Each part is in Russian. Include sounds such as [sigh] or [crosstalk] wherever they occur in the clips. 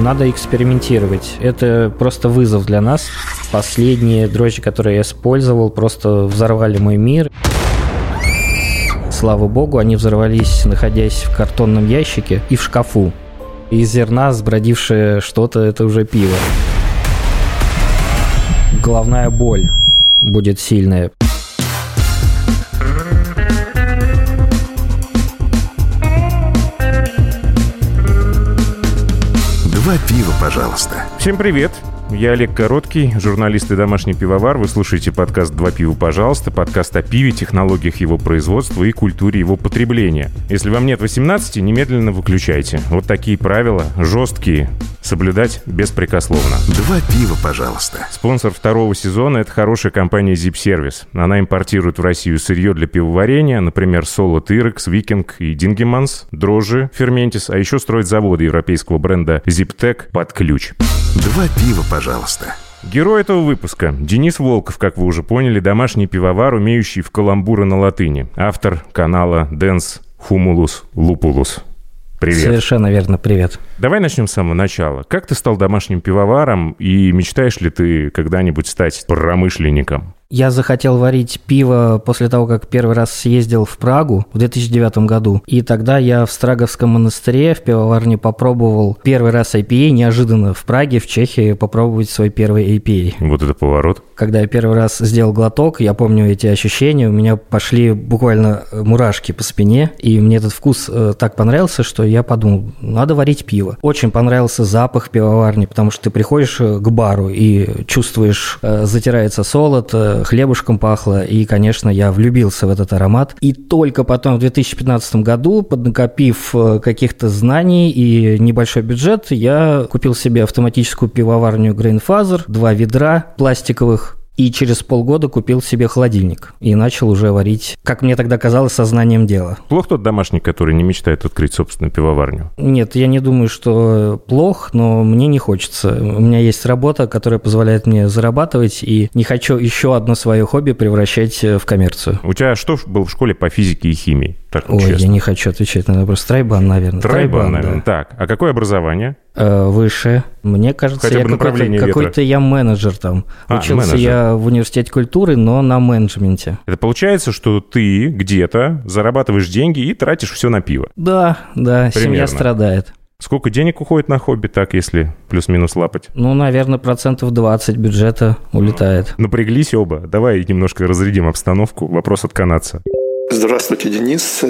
Надо экспериментировать. Это просто вызов для нас. Последние дрожжи, которые я использовал, просто взорвали мой мир. Слава богу, они взорвались, находясь в картонном ящике и в шкафу. Из зерна сбродившее что-то – это уже пиво. Головная боль будет сильная. Два пива, пожалуйста. Всем привет! Я Олег Короткий, журналист и домашний пивовар. Вы слушаете подкаст «Два пива, пожалуйста», подкаст о пиве, технологиях его производства и культуре его потребления. Если вам нет 18, немедленно выключайте. Вот такие правила, жесткие, соблюдать беспрекословно. Два пива, пожалуйста. Спонсор второго сезона – это хорошая компания Zip Service. Она импортирует в Россию сырье для пивоварения, например, Соло Тирекс, Викинг и Дингеманс, дрожжи, Ферментис, а еще строит заводы европейского бренда Ziptec под ключ. Два пива, пожалуйста. Герой этого выпуска – Денис Волков, как вы уже поняли, домашний пивовар, умеющий в каламбуры на латыни. Автор канала Dance Humulus Lupulus. Привет. Совершенно верно, привет. Давай начнем с самого начала. Как ты стал домашним пивоваром и мечтаешь ли ты когда-нибудь стать промышленником? Я захотел варить пиво после того, как первый раз съездил в Прагу в 2009 году. И тогда я в Страговском монастыре в пивоварне попробовал первый раз IPA, неожиданно в Праге, в Чехии, попробовать свой первый IPA. Вот это поворот. Когда я первый раз сделал глоток, я помню эти ощущения, у меня пошли буквально мурашки по спине, и мне этот вкус э, так понравился, что я подумал, надо варить пиво. Очень понравился запах пивоварни, потому что ты приходишь э, к бару и чувствуешь, э, затирается солод, хлебушком пахло, и, конечно, я влюбился в этот аромат. И только потом, в 2015 году, поднакопив каких-то знаний и небольшой бюджет, я купил себе автоматическую пивоварню Greenfather, два ведра пластиковых, и через полгода купил себе холодильник и начал уже варить, как мне тогда казалось, сознанием дела. Плох тот домашний, который не мечтает открыть собственную пивоварню? Нет, я не думаю, что плох, но мне не хочется. У меня есть работа, которая позволяет мне зарабатывать, и не хочу еще одно свое хобби превращать в коммерцию. У тебя что был в школе по физике и химии? Так, Ой, честно. я не хочу отвечать на вопрос. Трайбан, наверное. Трайбан, Трайбан наверное. Да. Так, а какое образование? Э, выше. Мне кажется, Хотя я какой-то, какой-то я менеджер там. А, Учился менеджер. я в университете культуры, но на менеджменте. Это получается, что ты где-то зарабатываешь деньги и тратишь все на пиво? Да, да, Примерно. семья страдает. Сколько денег уходит на хобби, так, если плюс-минус лапать? Ну, наверное, процентов 20 бюджета улетает. Напряглись оба. Давай немножко разрядим обстановку. Вопрос от канадца. Здравствуйте, Денис.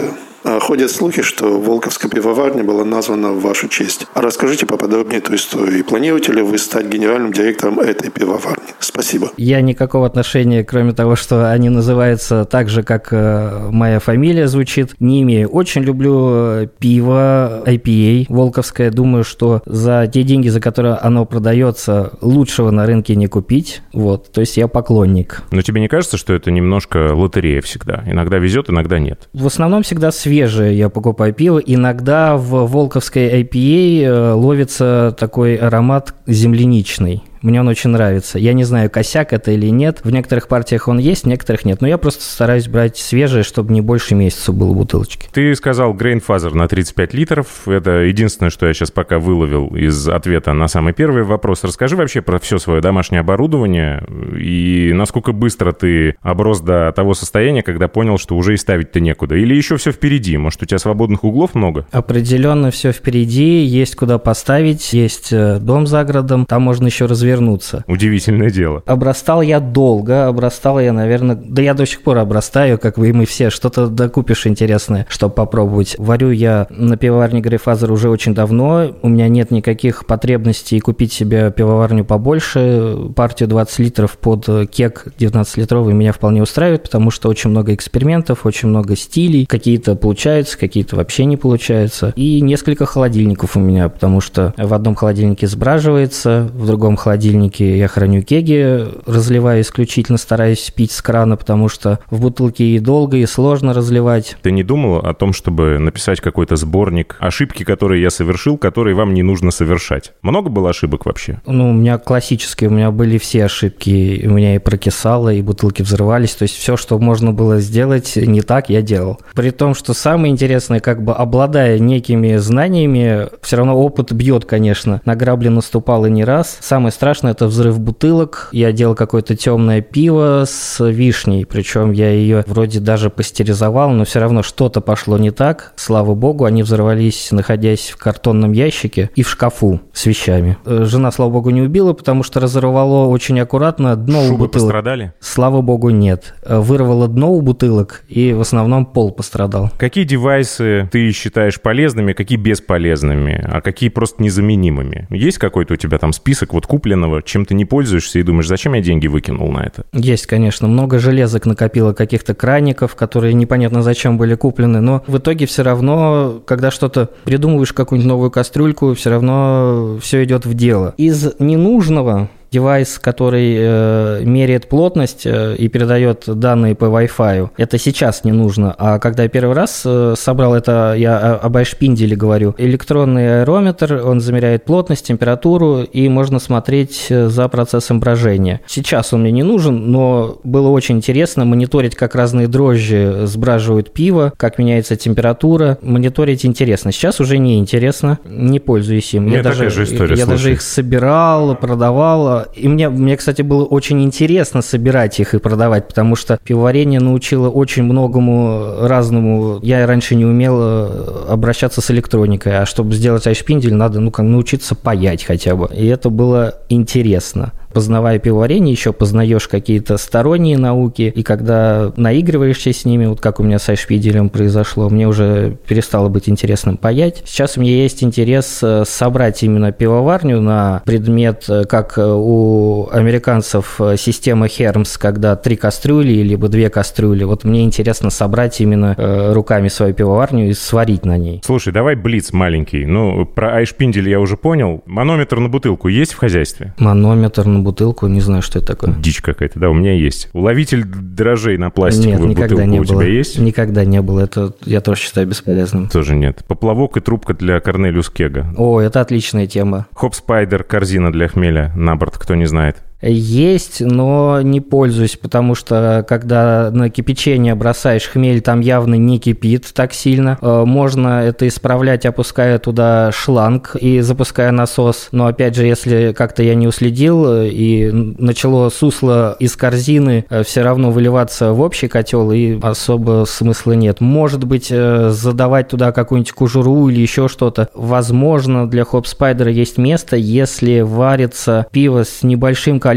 А, ходят слухи, что Волковская пивоварня была названа в вашу честь. А расскажите поподробнее эту историю. И планируете ли вы стать генеральным директором этой пивоварни? Спасибо. Я никакого отношения, кроме того, что они называются так же, как э, моя фамилия звучит, не имею. Очень люблю э, пиво IPA Волковское. Думаю, что за те деньги, за которые оно продается, лучшего на рынке не купить. Вот, то есть я поклонник. Но тебе не кажется, что это немножко лотерея всегда? Иногда везет, иногда нет. В основном всегда свет свежее я покупаю пиво. Иногда в волковской IPA э, ловится такой аромат земляничный. Мне он очень нравится. Я не знаю, косяк это или нет. В некоторых партиях он есть, в некоторых нет. Но я просто стараюсь брать свежее, чтобы не больше месяца было бутылочки. Ты сказал Grainfather на 35 литров. Это единственное, что я сейчас пока выловил из ответа на самый первый вопрос. Расскажи вообще про все свое домашнее оборудование и насколько быстро ты оброс до того состояния, когда понял, что уже и ставить-то некуда. Или еще все впереди? Может, у тебя свободных углов много? Определенно все впереди. Есть куда поставить. Есть э, дом за городом. Там можно еще развивать вернуться. Удивительное дело. Обрастал я долго, обрастал я, наверное, да я до сих пор обрастаю, как вы и мы все, что-то докупишь интересное, чтобы попробовать. Варю я на пивоварне Grainfather уже очень давно, у меня нет никаких потребностей купить себе пивоварню побольше, партию 20 литров под кег 19-литровый меня вполне устраивает, потому что очень много экспериментов, очень много стилей, какие-то получаются, какие-то вообще не получаются, и несколько холодильников у меня, потому что в одном холодильнике сбраживается, в другом холодильнике холодильнике я храню кеги, разливаю исключительно, стараюсь пить с крана, потому что в бутылке и долго, и сложно разливать. Ты не думал о том, чтобы написать какой-то сборник ошибки, которые я совершил, которые вам не нужно совершать? Много было ошибок вообще? Ну, у меня классические, у меня были все ошибки. У меня и прокисало, и бутылки взрывались. То есть все, что можно было сделать не так, я делал. При том, что самое интересное, как бы обладая некими знаниями, все равно опыт бьет, конечно. На грабли наступало не раз. Самое страшное – это взрыв бутылок. Я делал какое-то темное пиво с вишней, причем я ее вроде даже пастеризовал, но все равно что-то пошло не так. Слава богу, они взорвались, находясь в картонном ящике и в шкафу с вещами. Э, жена, слава богу, не убила, потому что разорвало очень аккуратно дно Шубы у бутылок. пострадали? Слава богу, нет. Э, Вырвало дно у бутылок, и в основном пол пострадал. Какие девайсы ты считаешь полезными, какие бесполезными, а какие просто незаменимыми? Есть какой-то у тебя там список вот купленного, чем ты не пользуешься и думаешь, зачем я деньги выкинул на это? Есть, конечно, много железок накопило, каких-то краников, которые непонятно зачем были куплены, но в итоге все равно, когда что-то придумываешь, какую-нибудь новую кастрюльку, все равно все идет в дело. Из ненужного девайс, который э, меряет плотность э, и передает данные по Wi-Fi. Это сейчас не нужно. А когда я первый раз э, собрал это, я об айшпинделе говорю. Электронный аэрометр, он замеряет плотность, температуру, и можно смотреть э, за процессом брожения. Сейчас он мне не нужен, но было очень интересно мониторить, как разные дрожжи сбраживают пиво, как меняется температура. Мониторить интересно. Сейчас уже не интересно, не пользуюсь им. Меня я даже, же история, я даже слушай. их собирал, продавал. И мне, мне, кстати, было очень интересно собирать их и продавать, потому что пивоварение научило очень многому разному. Я раньше не умел э, обращаться с электроникой, а чтобы сделать айшпиндель, надо ну, как, научиться паять хотя бы. И это было интересно. Познавая пивоварение, еще познаешь какие-то сторонние науки, и когда наигрываешься с ними, вот как у меня с айшпиделем произошло, мне уже перестало быть интересным паять. Сейчас у меня есть интерес э, собрать именно пивоварню на предмет, э, как э, у американцев система Хермс, когда три кастрюли, либо две кастрюли. Вот мне интересно собрать именно э, руками свою пивоварню и сварить на ней. Слушай, давай блиц маленький. Ну, про айшпиндель я уже понял. Манометр на бутылку есть в хозяйстве? Манометр на бутылку, не знаю, что это такое. Дичь какая-то, да, у меня есть. Уловитель дрожжей на пластиковую Нет, бутылку не у было. тебя есть? Никогда не было. Это я тоже считаю бесполезным. Тоже нет. Поплавок и трубка для Cornelius кега. О, это отличная тема. Hop Spider, корзина для хмеля на борт, кто не знает. Есть, но не пользуюсь, потому что когда на кипячение бросаешь хмель, там явно не кипит так сильно. Э, Можно это исправлять, опуская туда шланг и запуская насос. Но опять же, если как-то я не уследил э, и начало сусло из корзины все равно выливаться в общий котел, и особо смысла нет. Может быть, э, задавать туда какую-нибудь кожуру или еще что-то. Возможно, для хоп спайдера есть место, если варится пиво с небольшим количеством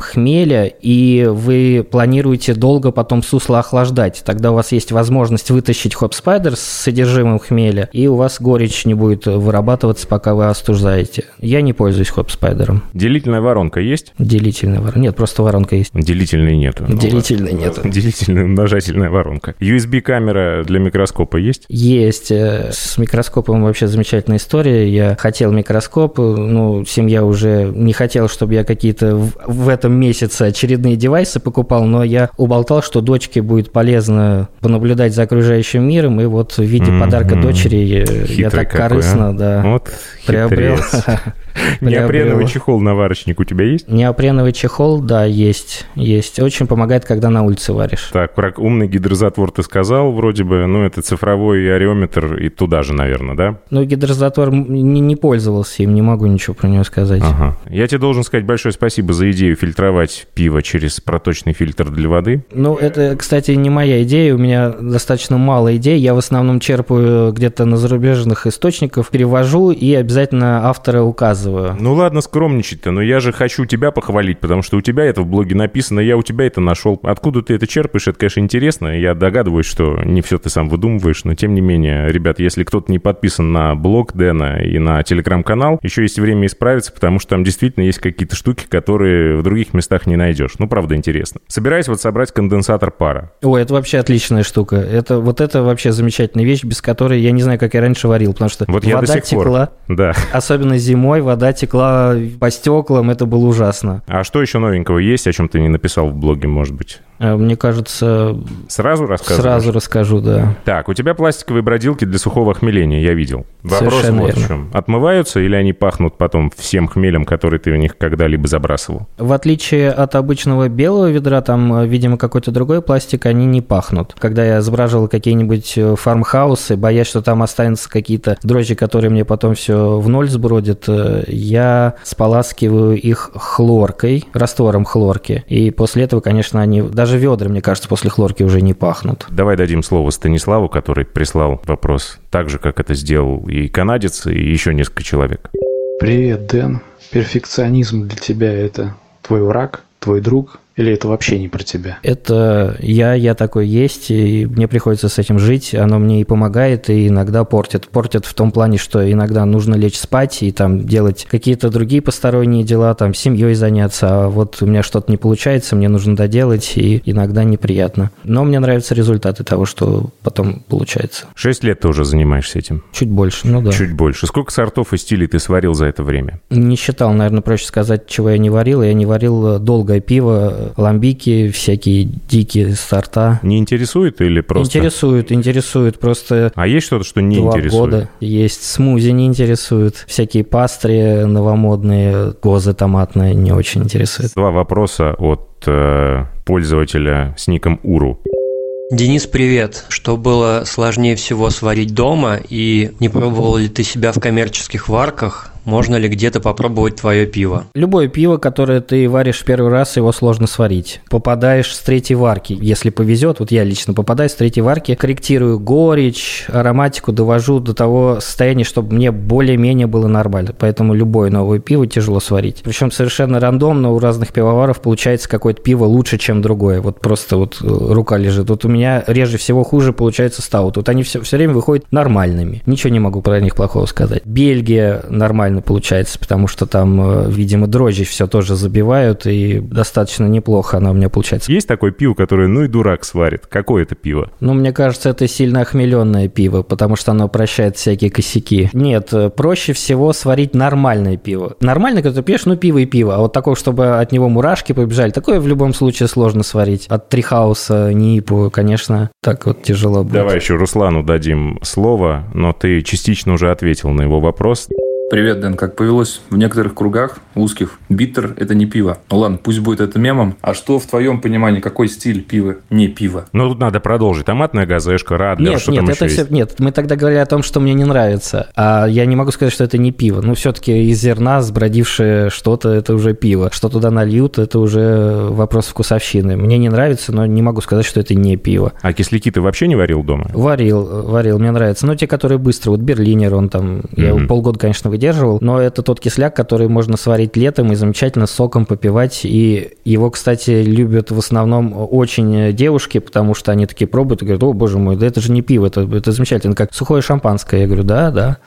хмеля, и вы планируете долго потом сусло охлаждать. Тогда у вас есть возможность вытащить хоп спайдер с содержимым хмеля, и у вас горечь не будет вырабатываться, пока вы остужаете. Я не пользуюсь хоп спайдером. Делительная воронка есть? Делительная воронка. Нет, просто воронка есть. Делительной нету. Ну, Делительной ладно. нету. Делительная умножательная воронка. USB-камера для микроскопа есть? Есть. э, С микроскопом вообще замечательная история. Я хотел микроскоп, э, ну, семья уже не хотела, чтобы я какие-то в- в этом месяце очередные девайсы покупал, но я уболтал, что дочке будет полезно понаблюдать за окружающим миром, и вот в виде Мгм. подарка дочери э, я Хитрый так какой, а. корыстно, да, Вот приобрел. [laughs] Неопреновый Приобрел. чехол-наварочник у тебя есть? Неопреновый чехол, да, есть, есть. Очень помогает, когда на улице варишь. Так, про умный гидрозатвор ты сказал, вроде бы, ну, это цифровой ареометр и туда же, наверное, да? Но гидрозатор м- не, не пользовался им, не могу ничего про него сказать. Ага. Я тебе должен сказать большое спасибо за идею фильтровать пиво через проточный фильтр для воды. Ну, это, кстати, не моя идея. У меня достаточно мало идей. Я в основном черпаю где-то на зарубежных источниках, перевожу и обязательно автора указываю. Ну ладно, скромничать-то, но я же хочу тебя похвалить, потому что у тебя это в блоге написано, я у тебя это нашел. Откуда ты это черпаешь, это, конечно, интересно. Я догадываюсь, что не все ты сам выдумываешь, но тем не менее, ребят, если кто-то не подписан на блог Дэна и на телеграм-канал, еще есть время исправиться, потому что там действительно есть какие-то штуки, которые которые в других местах не найдешь. Ну, правда, интересно. Собираюсь вот собрать конденсатор пара. Ой, это вообще отличная штука. Это, вот это вообще замечательная вещь, без которой я не знаю, как я раньше варил, потому что Вот вода сих пор. текла, Да. особенно зимой, вода текла по стеклам, это было ужасно. А что еще новенького есть, о чем ты не написал в блоге, может быть? Э, Мне кажется, Сразу рассказываешь? сразу расскажу, да. Так, у тебя пластиковые бродилки для сухого хмеления, я видел. Вопрос Совершенно вот в верно. чем. Отмываются или они пахнут потом всем хмелем, который ты в них когда-либо забрасывал? В отличие от обычного белого ведра, там, э, видимо, какой-то другой пластик, они не пахнут. Когда я изображивал какие-нибудь э, фармхаусы, боясь, что там останутся какие-то дрожжи, которые мне потом все в ноль сбродят, э, я споласкиваю их хлоркой, раствором хлорки. И после этого, конечно, они, даже ведра, мне кажется, после хлорки уже не пахнут. Давай дадим слово Станиславу, который прислал вопрос так же, как это сделал и канадец, и еще несколько человек. Привет, Дэн. Перфекционизм для тебя это твой враг, твой друг или это вообще не про тебя? Это я, я такой есть, и мне приходится с этим жить. Оно мне и помогает, и иногда портит. Портит в том плане, что иногда нужно лечь спать и там делать какие-то другие посторонние дела, там семьей заняться. А вот у меня что-то не получается, мне нужно доделать, и иногда неприятно. Но мне нравятся результаты того, что потом получается. Шесть лет ты уже занимаешься этим. Чуть больше, ну да. Чуть больше. Сколько сортов и стилей ты сварил за это время? Не считал, наверное, проще сказать, чего я не варил. Я не варил долгое пиво, ламбики, всякие дикие сорта. Не интересует или просто... Интересует, интересует. Просто А есть что-то, что не два интересует? года есть. Смузи не интересует. Всякие пастри новомодные, гозы томатные не очень интересуют. Два вопроса от э, пользователя с ником Уру. Денис, привет. Что было сложнее всего сварить дома и не пробовал ли ты себя в коммерческих варках? Можно ли где-то попробовать твое пиво? Любое пиво, которое ты варишь в первый раз, его сложно сварить. Попадаешь с третьей варки, если повезет, вот я лично попадаю с третьей варки, корректирую горечь, ароматику, довожу до того состояния, чтобы мне более-менее было нормально. Поэтому любое новое пиво тяжело сварить. Причем совершенно рандомно у разных пивоваров получается какое-то пиво лучше, чем другое. Вот просто вот э, рука лежит. Вот у меня реже всего хуже получается стаут. Вот они все, все время выходят нормальными. Ничего не могу про них плохого сказать. Бельгия нормально получается, потому что там, э, видимо, дрожжи все тоже забивают, и достаточно неплохо она у меня получается. Есть такое пиво, которое ну и дурак сварит? Какое это пиво? Ну, мне кажется, это сильно охмеленное пиво, потому что оно прощает всякие косяки. Нет, э, проще всего сварить нормальное пиво. Нормально, когда ты пьешь, ну, пиво и пиво. А вот такого, чтобы от него мурашки побежали, такое в любом случае сложно сварить. От Трихауса, Нипу, конечно, так вот тяжело будет. Давай еще Руслану дадим слово, но ты частично уже ответил на его вопрос. Привет, Дэн. Как повелось в некоторых кругах узких, биттер – это не пиво. Ну ладно, пусть будет это мемом. А что в твоем понимании, какой стиль пива не пиво? Ну, тут надо продолжить. Томатная газешка, радлер, Нет, что нет, там это еще все, есть? нет, мы тогда говорили о том, что мне не нравится, а я не могу сказать, что это не пиво. Ну, все-таки из зерна сбродившее что-то, это уже пиво. Что туда нальют, это уже вопрос вкусовщины. Мне не нравится, но не могу сказать, что это не пиво. А кисляки ты вообще не варил дома? Варил, варил, мне нравится. Но те, которые быстро, вот Берлинер, он там, я его полгода, конечно, выдерживал, но это тот кисляк, который можно сварить летом и замечательно соком попивать. И его, кстати, любят в основном очень девушки, потому что они такие пробуют и говорят, о, боже мой, да это же не пиво, это, это замечательно, как сухое шампанское. Я говорю, да, да,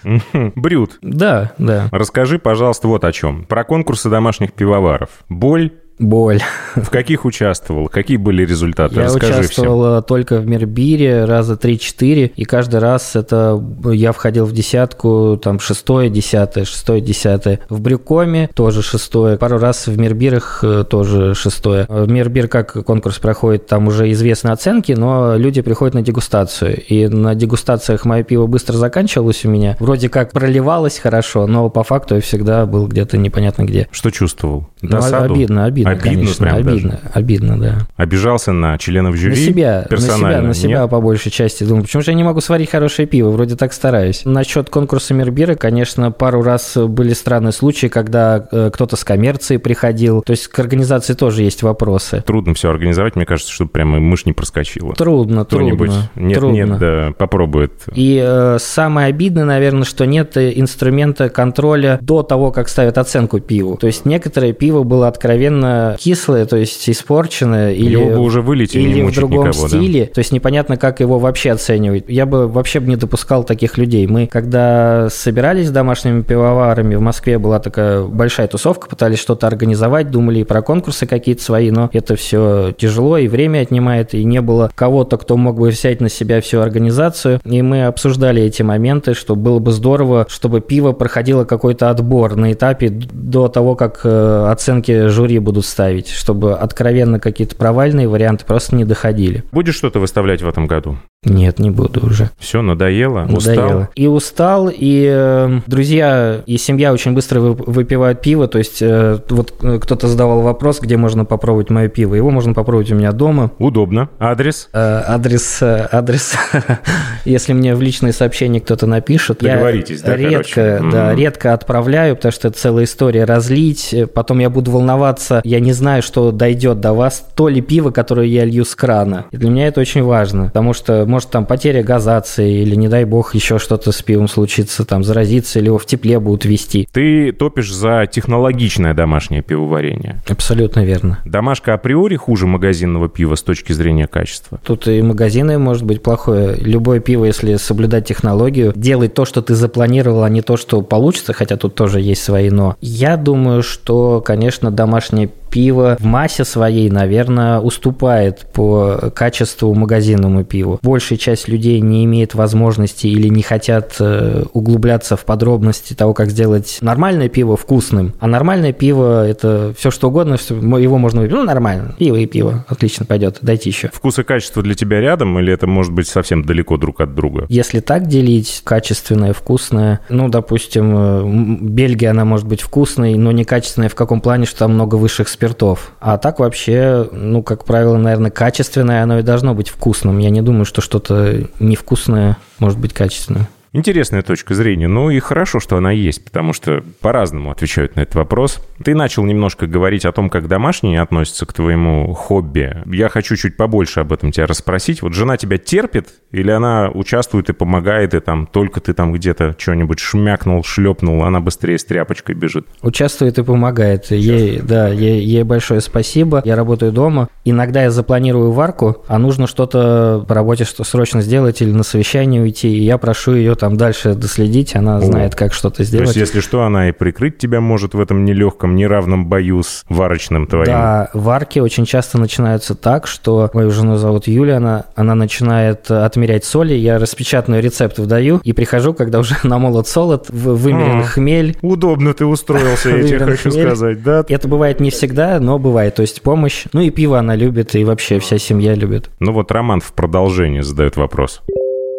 Брют. да, да. Расскажи, пожалуйста, вот о чем. Про конкурсы домашних пивоваров. Боль? Боль. В каких участвовал? Какие были результаты? Я Расскажи участвовал только в Мирбире раза 3-4, и каждый раз это я входил в десятку, там, шестое, десятое, шестое, десятое. В Брюкоме тоже шестое. Пару раз в Мирбирах э, тоже шестое. В Мирбир, как конкурс проходит, там уже известны оценки, но люди приходят на дегустацию. И на дегустациях мое пиво быстро заканчивалось у меня. Вроде как проливалось хорошо, но по факту я всегда был где-то непонятно где. Что чувствовал? Ну, Досаду? обидно, обидно, Обидно конечно, прям даже? обидно, обидно, да. Обижался на членов жюри? На себя, на себя, персонально? на себя Нет? по большей части. Думаю, почему же я не могу сварить хорошее пиво? Вроде так стараюсь. Насчет конкурса Мирбира, конечно, пару раз были странные случаи, когда э, кто-то с коммерции приходил. То есть к организации тоже есть вопросы. Трудно все организовать, мне кажется, чтобы прямо мышь не проскочила. Трудно, Кто-нибудь? трудно. Нет, трудно. нет, да, попробует. И э, самое обидное, наверное, что нет э, инструмента контроля до того, как ставят оценку пиву. То есть некоторое пиво было откровенно сильно кислое, то есть испорченное, или, Его бы уже вылить и не или в другом никого, да? стиле. То есть непонятно, как его вообще оценивать. Я бы вообще не допускал таких людей. Мы, когда собирались с домашними пивоварами, в Москве была такая большая тусовка, пытались что-то организовать, думали и про конкурсы какие-то свои, но это все тяжело и время отнимает, и не было кого-то, кто мог бы взять на себя всю организацию. И мы обсуждали эти моменты, что было бы здорово, чтобы пиво проходило какой-то отбор на этапе до того, как э, оценки жюри будут ставить, чтобы откровенно какие-то провальные варианты просто не доходили. Будешь что-то выставлять в этом году? Нет, не буду уже. Все, надоело? Устал? Надоело. И устал, и э, друзья и семья очень быстро вы- выпивают пиво. То есть э, вот э, кто-то задавал вопрос, где можно попробовать мое пиво. Его можно попробовать у меня дома. Удобно. Адрес? Э, адрес, э, адрес, [laughs] если мне в личные сообщения кто-то напишет, Договоритесь, да, я редко, короче? да, Мгм. редко отправляю, потому что это целая история разлить, потом я буду волноваться, я не знаю, что дойдет до вас, то ли пиво, которое я лью с крана. И для меня это очень важно, потому что может там потеря газации или, не дай бог, еще что-то с пивом случится, там заразиться или его в тепле будут вести. Ты топишь за технологичное домашнее пивоварение. Абсолютно верно. Домашка априори хуже магазинного пива с точки зрения качества. Тут и магазины может быть плохое. Любое пиво, если соблюдать технологию, делать то, что ты запланировал, а не то, что получится, хотя тут тоже есть свои но. Я думаю, что, конечно, домашнее пиво в массе своей, наверное, уступает по качеству магазинному пиву. Большая часть людей не имеет возможности или не хотят э, углубляться в подробности того, как сделать нормальное пиво вкусным. А нормальное пиво – это все что угодно, его можно выпить. Ну, нормально. Пиво и пиво. Отлично пойдет. Дайте еще. Вкус и качество для тебя рядом, или это может быть совсем далеко друг от друга? Если так делить, качественное, вкусное, ну, допустим, э, Бельгия, она может быть вкусной, но некачественная в каком плане, что там много высших спиртов. А так вообще, ну, как правило, наверное, качественное, оно и должно быть вкусным. Я не думаю, что что-то невкусное может быть качественным. Интересная точка зрения. Ну и хорошо, что она есть, потому что по-разному отвечают на этот вопрос. Ты начал немножко говорить о том, как домашние относятся к твоему хобби. Я хочу чуть побольше об этом тебя расспросить. Вот жена тебя терпит или она участвует и помогает, и там только ты там где-то что-нибудь шмякнул, шлепнул, она быстрее с тряпочкой бежит? Участвует и помогает. Ей, да, ей, ей большое спасибо. Я работаю дома. Иногда я запланирую варку, а нужно что-то по работе что срочно сделать или на совещание уйти, и я прошу ее там дальше доследить. Она знает, как что-то То сделать. есть, если что, она и прикрыть тебя может в этом нелегком, неравном бою с варочным твоим. Да, варки очень часто начинаются так, что мою жену зовут Юля, она, она начинает э, отмерять соли, я распечатанный рецепт выдаю и прихожу, когда уже [laughs] намолот солод, вымерен А. хмель. Удобно ты устроился, я тебе хочу хмель. сказать, да? Это бывает не всегда, но бывает. То есть помощь. Ну и пиво она любит, и вообще вся семья любит. Ну вот Роман в продолжении задает вопрос.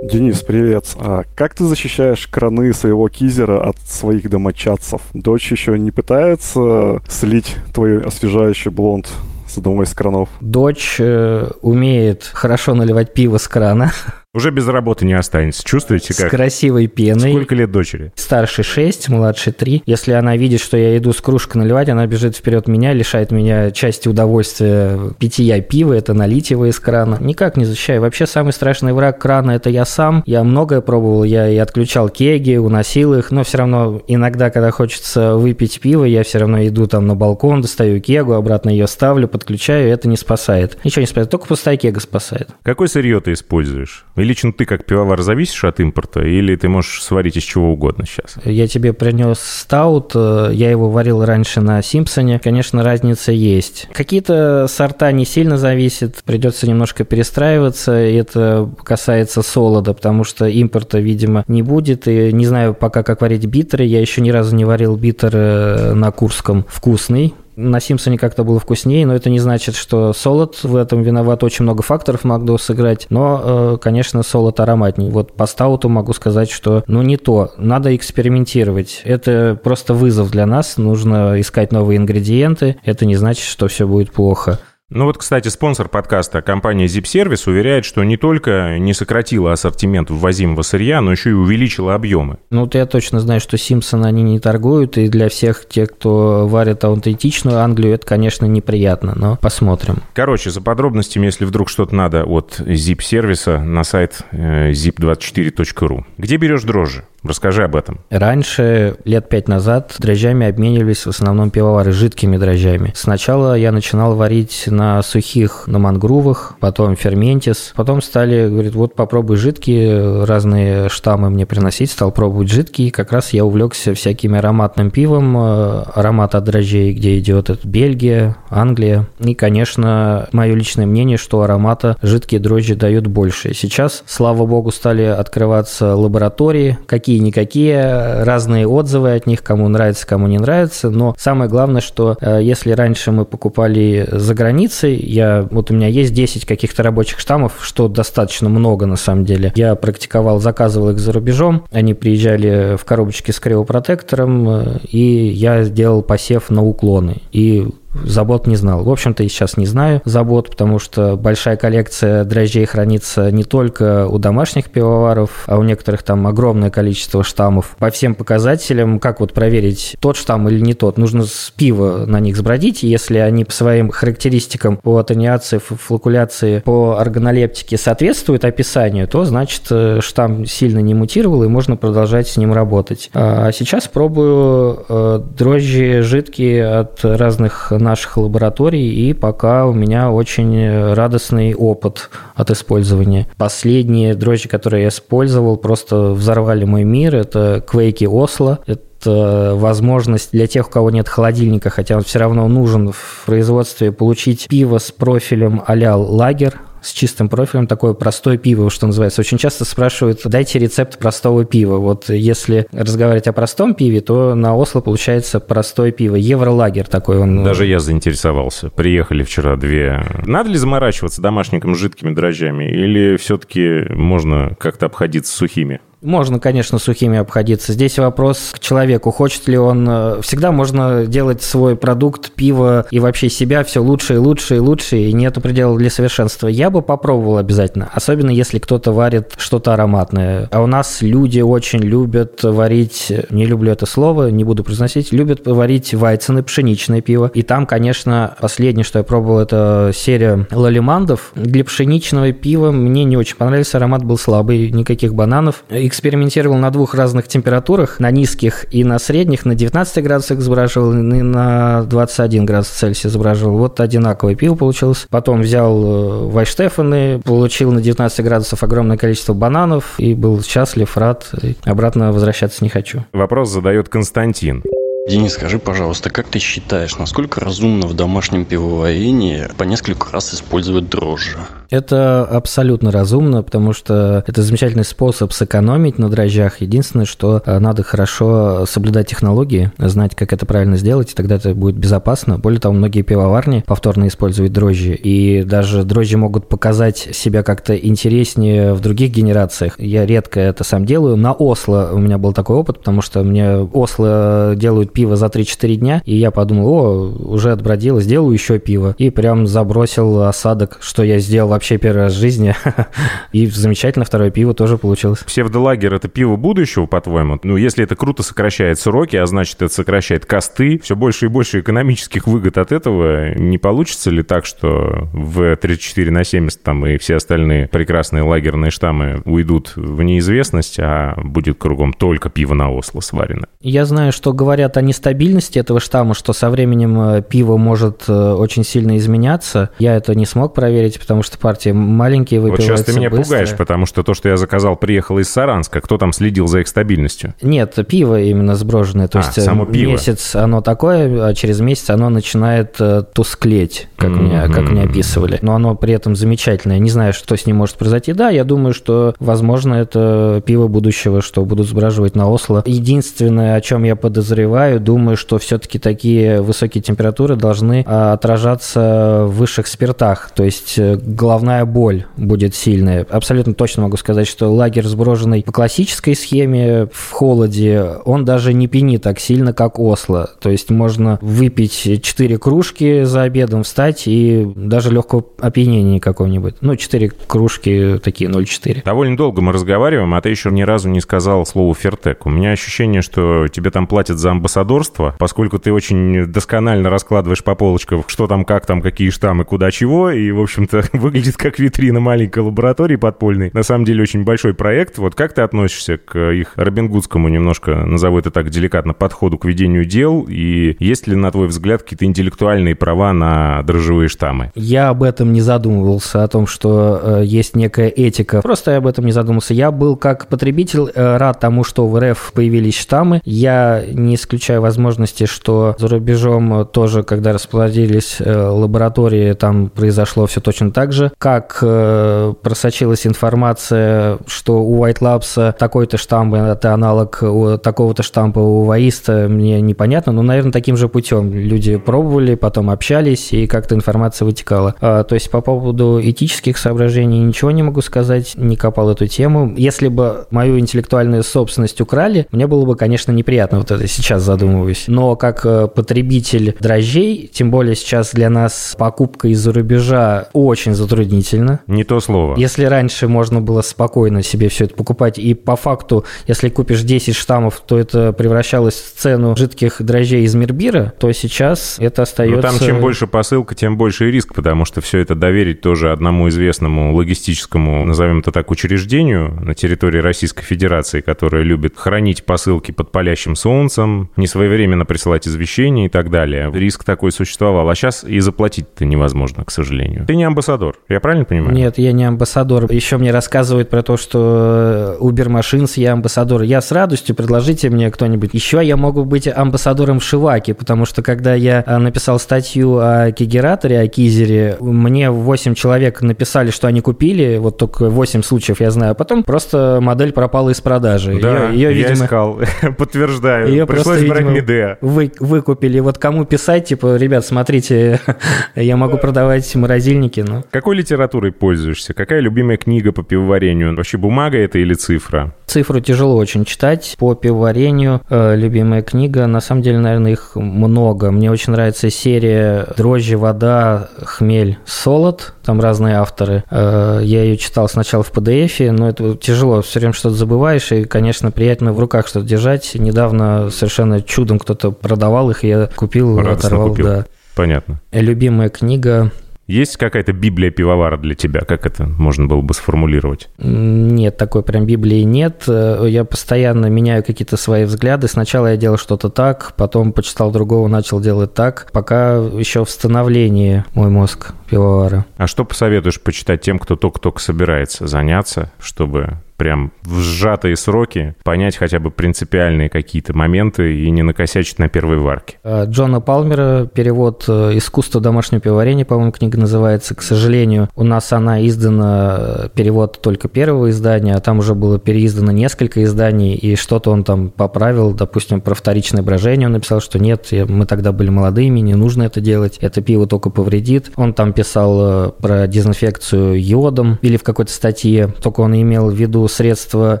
Денис, привет. А как ты защищаешь краны своего кизера от своих домочадцев? Дочь еще не пытается слить твой освежающий блонд с одного из кранов? Дочь э, умеет хорошо наливать пиво с крана [laughs] Уже без работы не останется. Чувствуете с как? красивой пеной. Сколько лет дочери? Старший 6, младший 3. Если она видит, что я иду с кружкой наливать, она бежит вперед меня, лишает меня части удовольствия питья пива, это налить его из крана. Никак не защищаю. Вообще самый страшный враг крана – это я сам. Я многое пробовал, я и отключал кеги, уносил их, но все равно иногда, когда хочется выпить пиво, я все равно иду там на балкон, достаю кегу, обратно ее ставлю, подключаю, это не спасает. Ничего не спасает, только пустая кега спасает. Какое сырье ты используешь? И лично ты как пивовар зависишь от импорта, или ты можешь сварить из чего угодно сейчас? Я тебе принес стаут, э, я его варил раньше на Симпсоне. Конечно, разница есть. Какие-то сорта не сильно зависят, придется немножко перестраиваться. И это касается солода, потому что импорта, видимо, не будет. И не знаю пока, как варить битеры. Я еще ни разу не варил битер э, на Курском вкусный. На Симпсоне как-то было вкуснее, но это не значит, что солод в этом виноват. Очень много факторов могло сыграть, но, э, конечно, солод ароматней. Вот по стауту могу сказать, что ну не то. Надо экспериментировать. Это просто вызов для нас. Нужно искать новые ингредиенты. Это не значит, что все будет плохо. Ну вот, кстати, спонсор подкаста, компания Zip Service, уверяет, что не только не сократила ассортимент ввозимого сырья, но еще и увеличила объемы. Ну, вот я точно знаю, что Симпсон они не торгуют, и для всех тех, кто варит аутентичную Англию, это, конечно, неприятно, но посмотрим. Короче, за подробностями, если вдруг что-то надо от Zip сервиса на сайт э, zip24.ru. Где берешь дрожжи? Расскажи об этом. Раньше, лет пять назад, дрожжами обменивались в основном пивовары жидкими дрожжами. Сначала я начинал варить на сухих, на мангрувах, потом ферментис. Потом стали, говорит, вот попробуй жидкие, разные штаммы мне приносить. Стал пробовать жидкие. Как раз я увлекся всякими ароматным пивом, э, аромат от дрожжей, где идет это Бельгия, Англия. И, конечно, мое личное мнение, что аромата жидкие дрожжи дают больше. Сейчас, слава богу, стали открываться лаборатории, какие-никакие, разные отзывы от них, кому нравится, кому не нравится. Но самое главное, что э, если раньше мы покупали за границей, я, вот у меня есть 10 каких-то рабочих штаммов, что достаточно много на самом деле. Я практиковал, заказывал их за рубежом, они приезжали в коробочке с криопротектором, э, и я сделал посев на уклоны. И Забот не знал. В общем-то, и сейчас не знаю забот, потому что большая коллекция дрожжей хранится не только у домашних пивоваров, а у некоторых там огромное количество штаммов. По всем показателям, как вот проверить, тот штамм или не тот, нужно с пива на них сбродить, и если они по своим характеристикам по тониации, флокуляции, по органолептике соответствуют описанию, то значит э, штамм сильно не мутировал, и можно продолжать с ним работать. А сейчас пробую э, дрожжи жидкие от разных наших лабораторий, и пока у меня очень радостный опыт от использования. Последние дрожжи, которые я использовал, просто взорвали мой мир. Это Квейки Осло. Это возможность для тех, у кого нет холодильника, хотя он все равно нужен в производстве, получить пиво с профилем а-ля лагер, с чистым профилем, такое простое пиво, что называется. Очень часто спрашивают, дайте рецепт простого пива. Вот если разговаривать о простом пиве, то на Осло получается простое пиво. Евролагер такой он. Даже я заинтересовался. Приехали вчера две. Надо ли заморачиваться домашником жидкими дрожжами? Или все-таки можно как-то обходиться сухими? Можно, конечно, сухими обходиться. Здесь вопрос к человеку, хочет ли он... Э, всегда можно делать свой продукт, пиво и вообще себя все лучше и лучше и лучше, и нету предела для совершенства. Я бы попробовал обязательно, особенно если кто-то варит что-то ароматное. А у нас люди очень любят варить, не люблю это слово, не буду произносить, любят варить вайцены, пшеничное пиво. И там, конечно, последнее, что я пробовал, это серия лалимандов. Для пшеничного пива мне не очень понравился, аромат был слабый, никаких бананов. И экспериментировал на двух разных температурах, на низких и на средних, на 19 градусах изображивал, и на 21 градус Цельсия изображивал. Вот одинаковое пиво получилось. Потом взял э, Вайштефаны, получил на 19 градусов огромное количество бананов и был счастлив, рад. И обратно возвращаться не хочу. Вопрос задает Константин. Денис, скажи, пожалуйста, как ты считаешь, насколько разумно в домашнем пивоварении по несколько раз использовать дрожжи? Это абсолютно разумно, потому что это замечательный способ сэкономить на дрожжах. Единственное, что э, надо хорошо соблюдать технологии, знать, как это правильно сделать, и тогда это будет безопасно. Более того, многие пивоварни повторно используют дрожжи, и даже дрожжи могут показать себя как-то интереснее в других генерациях. Я редко это сам делаю. На Осло у меня был такой опыт, потому что мне Осло делают пиво за 3-4 дня, и я подумал, о, уже отбродило, сделаю еще пиво. И прям забросил осадок, что я сделал первый раз в жизни. [laughs] И замечательно второе пиво тоже получилось. Псевдолагер — это пиво будущего, по-твоему? Ну, если это круто сокращает сроки, а значит, это сокращает косты, все больше и больше экономических выгод от этого, не получится ли так, что в 34 на 70 там и все остальные прекрасные лагерные штаммы уйдут в неизвестность, а будет кругом только пиво на Осло сварено? Я знаю, что говорят о нестабильности этого штамма, что со временем э, пиво может э, очень сильно изменяться. Я это не смог проверить, потому что партии маленькие выпиваются Вот сейчас ты меня быстро. пугаешь, потому что то, что я заказал, приехало из Саранска. Кто там следил за их стабильностью? Нет, пиво именно сброженное. То А, есть э, само пиво. месяц оно такое, а через месяц оно начинает э, тусклеть, как, мне, как мне описывали. Но оно при этом замечательное. Не знаю, что с ним может произойти. Да, я думаю, что, возможно, это пиво будущего, что будут сбраживать на Осло. Единственное, о чем я подозреваю, думаю, что все-таки такие высокие температуры должны а, отражаться в высших спиртах. То есть э, головная боль будет сильная. Абсолютно точно могу сказать, что лагерь сброженный по классической схеме в холоде, он даже не пенит так сильно, как Осло. То есть можно выпить 4 кружки за обедом, встать и даже легкого опьянения какого-нибудь. Ну, 4 кружки такие 0,4. Довольно долго мы разговариваем, а ты еще ни разу не сказал слово «фертек». У меня ощущение, что тебе там платят за амбассадорство, поскольку ты очень досконально раскладываешь по полочкам, что там, как там, какие штаммы, куда чего, и, в общем-то, [laughs] выглядит выглядит как витрина маленькой лаборатории подпольной. На самом деле очень большой проект. Вот как ты относишься к их робингудскому немножко, назову это так деликатно, подходу к ведению дел? И есть ли, на твой взгляд, какие-то интеллектуальные права на дрожжевые штаммы? Я об этом не задумывался, о том, что э, есть некая этика. Просто я об этом не задумался. Я был как потребитель э, рад тому, что в РФ появились штаммы. Я не исключаю возможности, что за рубежом тоже, когда расплодились э, лаборатории, там произошло все точно так же. Как э, просочилась информация, что у White Labs такой-то штамп, это аналог такого-то штампа у Ваиста, мне непонятно, но, наверное, таким же путем. Люди пробовали, потом общались, и как-то информация вытекала. А, то есть по поводу этических соображений ничего не могу сказать, не копал эту тему. Если бы мою интеллектуальную собственность украли, мне было бы, конечно, неприятно, вот это сейчас задумываюсь. Но как э, потребитель дрожжей, тем более сейчас для нас покупка из-за рубежа очень затруднительно. Не то слово. Если раньше можно было спокойно себе все это покупать, и по факту, если купишь 10 штаммов, то это превращалось в цену жидких дрожжей из Мирбира, то сейчас это остается... Ну, там чем больше посылка, тем больше и риск, потому что все это доверить тоже одному известному логистическому, назовем это так, учреждению на территории Российской Федерации, которое любит хранить посылки под палящим солнцем, не своевременно присылать извещения и так далее. Риск такой существовал. А сейчас и заплатить-то невозможно, к сожалению. Ты не амбассадор, я правильно понимаю? Нет, я не амбассадор. Еще мне рассказывают про то, что Uber Machines я амбассадор. Я с радостью, предложите мне кто-нибудь. Еще я могу быть амбассадором Шиваки, потому что когда я а, написал статью о кигераторе, о кизере, мне 8 человек написали, что они купили, вот только 8 случаев я знаю, а потом просто модель пропала из продажи. Да, ее, ее, я видимо, искал, [laughs] подтверждаю. Ее Пришлось просто, брать Медеа. Вы, выкупили. Вот кому писать, типа, ребят, смотрите, [laughs] я могу продавать морозильники. Но... Какой литературой пользуешься? Какая любимая книга по пивоварению? Вообще бумага это или цифра? Цифру тяжело очень читать. По пивоварению э, любимая книга. На самом деле, наверное, их много. Мне очень нравится серия «Дрожжи, вода, хмель, солод». Там разные авторы. Э, я ее читал сначала в PDF, но это тяжело. Все время что-то забываешь, и, конечно, приятно в руках что-то держать. Недавно совершенно чудом кто-то продавал их, и я купил, Радостно оторвал. Купил. Да. Понятно. Любимая книга есть какая-то Библия пивовара для тебя? Как это можно было бы сформулировать? Нет, такой прям Библии нет. Я постоянно меняю какие-то свои взгляды. Сначала я делал что-то так, потом почитал другого, начал делать так, пока еще в становлении мой мозг пивовара. А что посоветуешь почитать тем, кто только-только собирается заняться, чтобы прям в сжатые сроки понять хотя бы принципиальные какие-то моменты и не накосячить на первой варке. А, Джона Палмера, перевод э, «Искусство домашнего пивоварения», по-моему, книга называется. К сожалению, у нас она издана, э, перевод только первого издания, а там уже было переиздано несколько изданий, и что-то он там поправил, допустим, про вторичное брожение он написал, что нет, мы тогда были молодыми, не нужно это делать, это пиво только повредит. Он там писал э, про дезинфекцию йодом или в какой-то статье, только он имел в виду средство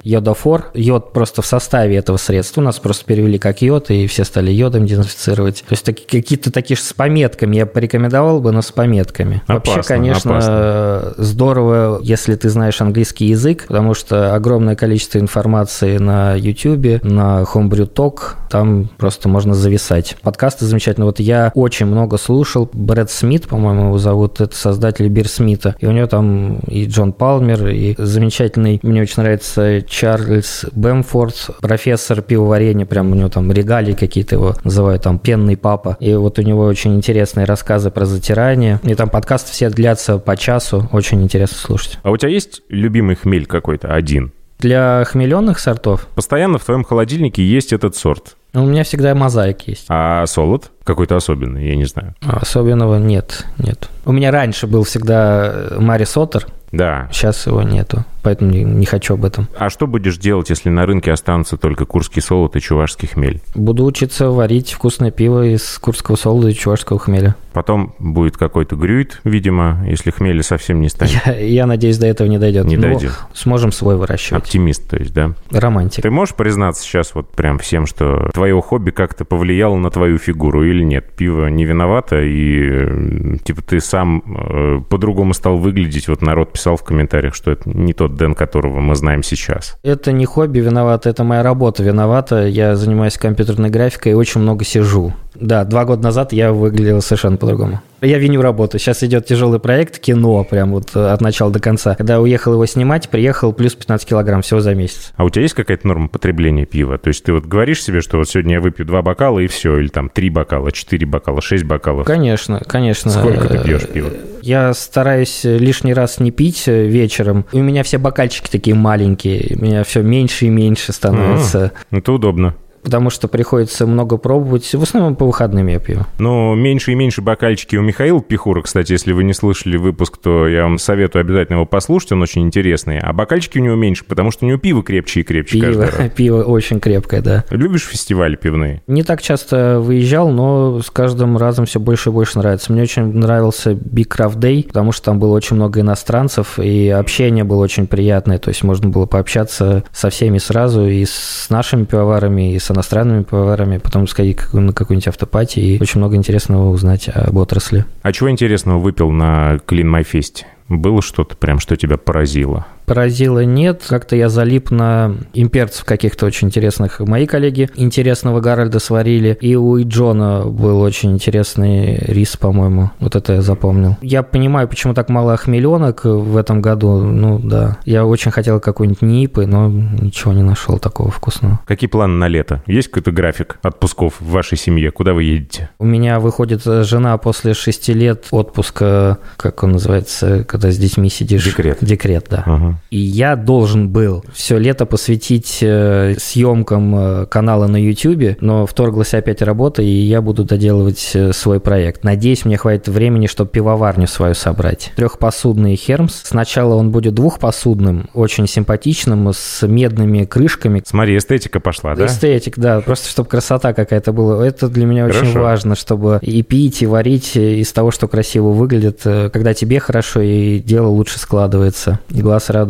йодофор. Йод просто в составе этого средства. У нас просто перевели как йод, и все стали йодом дезинфицировать. То есть таки, какие-то такие с пометками я порекомендовал бы, но с пометками. Опасно, Вообще, конечно, опасно. здорово, если ты знаешь английский язык, потому что огромное количество информации на YouTube, на Homebrew Talk, там просто можно зависать. Подкасты замечательно. Вот я очень много слушал. Брэд Смит, по-моему, его зовут, это создатель Бир Смита. И у него там и Джон Палмер, и замечательный, мне очень нравится Чарльз Бэмфорд, профессор пивоварения, прям у него там регалии какие-то его называют, там пенный папа. И вот у него очень интересные рассказы про затирание. И там подкасты все длятся по часу, очень интересно слушать. А у тебя есть любимый хмель какой-то один? Для хмеленных сортов? Постоянно в твоем холодильнике есть этот сорт. Ну, у меня всегда мозаик есть. А солод? Какой-то особенный, я не знаю. Особенного нет, нет. У меня раньше был всегда Мари Сотер. Да. Сейчас его нету, поэтому не, не хочу об этом. А что будешь делать, если на рынке останутся только курский солод и чувашский хмель? Буду учиться варить вкусное пиво из курского солода и чувашского хмеля. Потом будет какой-то грюйт, видимо, если хмеля совсем не станет. Я, я надеюсь, до этого не дойдет. Не Но дойдет. Сможем свой выращивать. Оптимист, то есть, да? Романтик. Ты можешь признаться сейчас вот прям всем, что твое хобби как-то повлияло на твою фигуру или нет? Пиво не виновато, и типа ты сам э, по-другому стал выглядеть. Вот народ писал в комментариях, что это не тот Дэн, которого мы знаем сейчас. Это не хобби виновато, это моя работа виновата. Я занимаюсь компьютерной графикой и очень много сижу. Да, два года назад я выглядел совершенно по-другому. Я виню работу. Сейчас идет тяжелый проект, кино, прям вот от начала до конца. Когда уехал его снимать, приехал плюс 15 килограмм всего за месяц. А у тебя есть какая-то норма потребления пива? То есть ты вот говоришь себе, что вот сегодня я выпью два бокала и все, или там три бокала, четыре бокала, шесть бокалов? Конечно, конечно. Сколько ты пьешь пива? Я стараюсь лишний раз не пить вечером. У меня все бокальчики такие маленькие, у меня все меньше и меньше становится. А, это удобно потому что приходится много пробовать. В основном по выходным я пью. Но меньше и меньше бокальчики у Михаила Пихура, кстати, если вы не слышали выпуск, то я вам советую обязательно его послушать, он очень интересный. А бокальчики у него меньше, потому что у него пиво крепче и крепче пиво, [laughs] Пиво очень крепкое, да. Любишь фестивали пивные? Не так часто выезжал, но с каждым разом все больше и больше нравится. Мне очень нравился Big Craft Day, потому что там было очень много иностранцев, и общение было очень приятное, то есть можно было пообщаться со всеми сразу, и с нашими пивоварами, и с иностранными поварами, потом сходить на какую-нибудь автопати и очень много интересного узнать об отрасли. А чего интересного выпил на Clean My Fest? Было что-то прям, что тебя поразило? Поразило нет. Как-то я залип на имперцев каких-то очень интересных. Мои коллеги интересного Гарольда сварили. И у Джона был очень интересный рис, по-моему. Вот это я запомнил. Я понимаю, почему так мало хмеленок в этом году. Ну да. Я очень хотел какой-нибудь нипы, но ничего не нашел такого вкусного. Какие планы на лето? Есть какой-то график отпусков в вашей семье? Куда вы едете? У меня выходит жена после шести лет отпуска, как он называется, когда с детьми сидишь. Декрет. Декрет, да. Ага. И я должен был все лето посвятить э, съемкам э, канала на YouTube, но вторглась опять работа, и я буду доделывать э, свой проект. Надеюсь, мне хватит времени, чтобы пивоварню свою собрать. Трехпосудный Хермс. Сначала он будет двухпосудным, очень симпатичным, с медными крышками. Смотри, эстетика пошла, да? Эстетик, да. Просто чтобы красота какая-то была. Это для меня хорошо. очень важно, чтобы и пить, и варить из того, что красиво выглядит, когда тебе хорошо, и дело лучше складывается, и глаз радуется.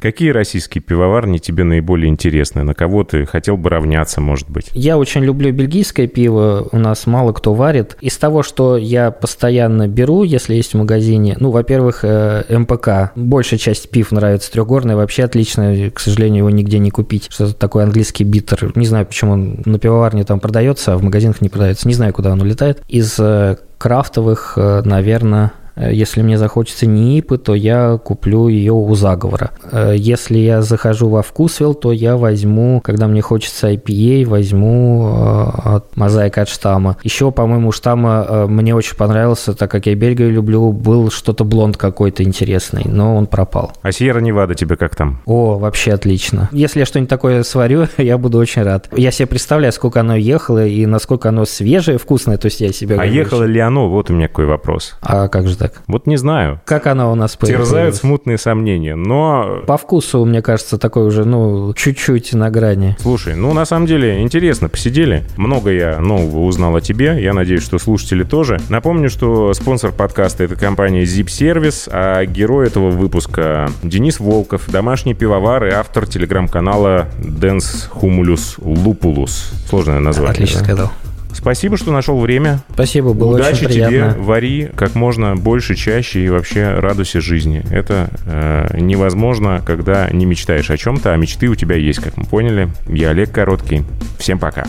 Какие российские пивоварни тебе наиболее интересны? На кого ты хотел бы равняться, может быть? Я очень люблю бельгийское пиво, у нас мало кто варит. Из того, что я постоянно беру, если есть в магазине, ну, во-первых, э, МПК. Большая часть пив нравится. Трехгорный вообще отлично, к сожалению, его нигде не купить. Что-то такой английский битер. Не знаю, почему он на пивоварне там продается, а в магазинах не продается. Не знаю, куда он улетает. Из э, крафтовых, э, наверное, если мне захочется НИИПы, то я куплю ее у заговора. Э, если я захожу во вкусвилл, то я возьму, когда мне хочется IPA, возьму э, от мозаика от штамма. Еще, по-моему, штамма мне очень понравился, так как я Бельгию люблю, был что-то блонд какой-то интересный, но он пропал. А Сьерра Невада тебе как там? О, вообще отлично. Если я что-нибудь такое сварю, [laughs] я буду очень рад. Я себе представляю, сколько оно ехало и насколько оно свежее, вкусное, то есть я себе... А ехало ли оно? Вот у меня какой вопрос. А как же так? Вот не знаю. Как она у нас появилась? Терзают смутные сомнения, но... По вкусу, мне кажется, такой уже, ну, чуть-чуть на грани. Слушай, ну, на самом деле, интересно, посидели. Много я нового узнал о тебе. Я надеюсь, что слушатели тоже. Напомню, что спонсор подкаста — это компания Zip Service, а герой этого выпуска — Денис Волков, домашний пивовар и автор телеграм-канала Dance Humulus Lupulus. Сложное название. Отлично да? сказал. Спасибо, что нашел время. Спасибо, было Удачи очень приятно. тебе, вари как можно больше, чаще и вообще радуйся жизни. Это э, невозможно, когда не мечтаешь о чем-то, а мечты у тебя есть, как мы поняли. Я Олег Короткий. Всем пока.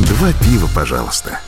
Два пива, пожалуйста.